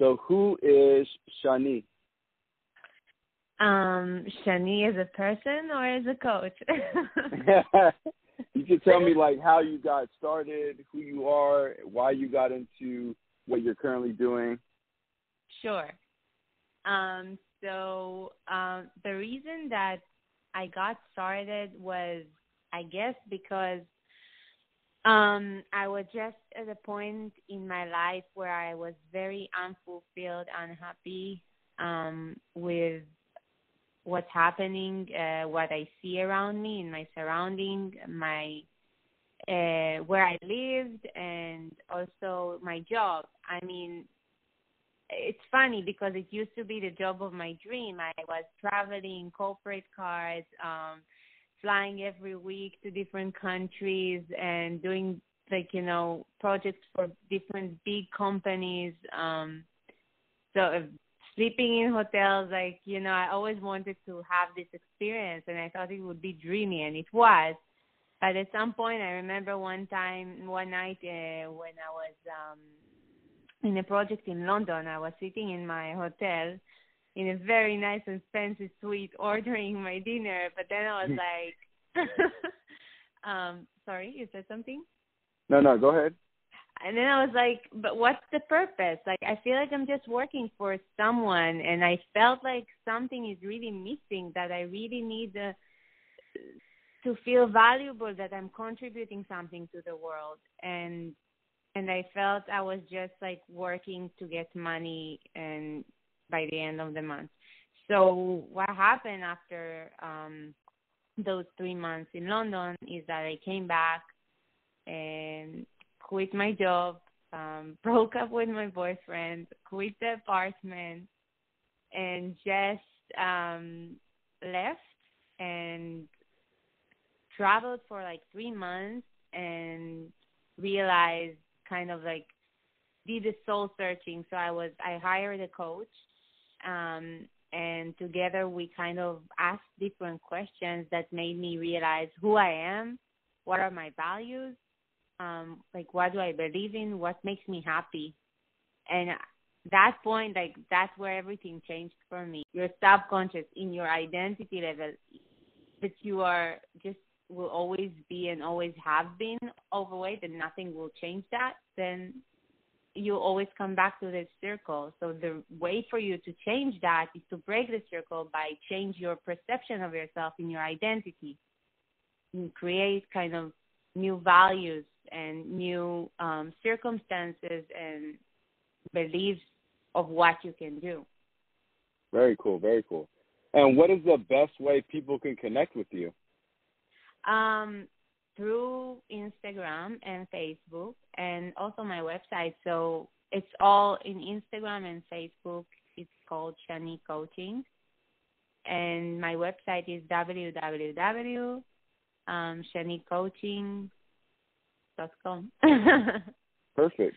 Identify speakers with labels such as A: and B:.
A: So, who is Shani?
B: Um, Shani is a person or as a coach?
A: you can tell me like how you got started, who you are, why you got into what you're currently doing.
B: Sure. Um, so um, the reason that I got started was, I guess, because um, I was just at a point in my life where I was very unfulfilled, unhappy um, with what's happening, uh, what I see around me in my surrounding, my uh, where I lived, and also my job. I mean, it's funny because it used to be the job of my dream. I was traveling corporate cars, um, flying every week to different countries and doing like, you know, projects for different big companies. Um so uh, sleeping in hotels, like, you know, I always wanted to have this experience and I thought it would be dreamy and it was. But at some point I remember one time one night uh, when I was um in a project in London. I was sitting in my hotel in a very nice and fancy suite ordering my dinner, but then I was like um sorry, you said something?
A: No, no, go ahead.
B: And then I was like, but what's the purpose? Like I feel like I'm just working for someone and I felt like something is really missing that I really need the to feel valuable that I'm contributing something to the world and and I felt I was just like working to get money and by the end of the month. So what happened after um those three months in London is that I came back and quit my job, um, broke up with my boyfriend, quit the apartment and just um left and traveled for like three months and realized kind of like did the soul searching. So I was I hired a coach, um, and together we kind of asked different questions that made me realize who I am, what are my values, um, like what do I believe in, what makes me happy, and that point like that's where everything changed for me. Your subconscious in your identity level that you are just will always be and always have been overweight and nothing will change that, then you always come back to this circle. So the way for you to change that is to break the circle by change your perception of yourself in your identity and create kind of new values and new um, circumstances and beliefs of what you can do.
A: Very cool, very cool. And what is the best way people can connect with you?
B: Um, through Instagram and Facebook, and also my website. So it's all in Instagram and Facebook. It's called Shani Coaching, and my website is www.shanicoaching.com.
A: Perfect.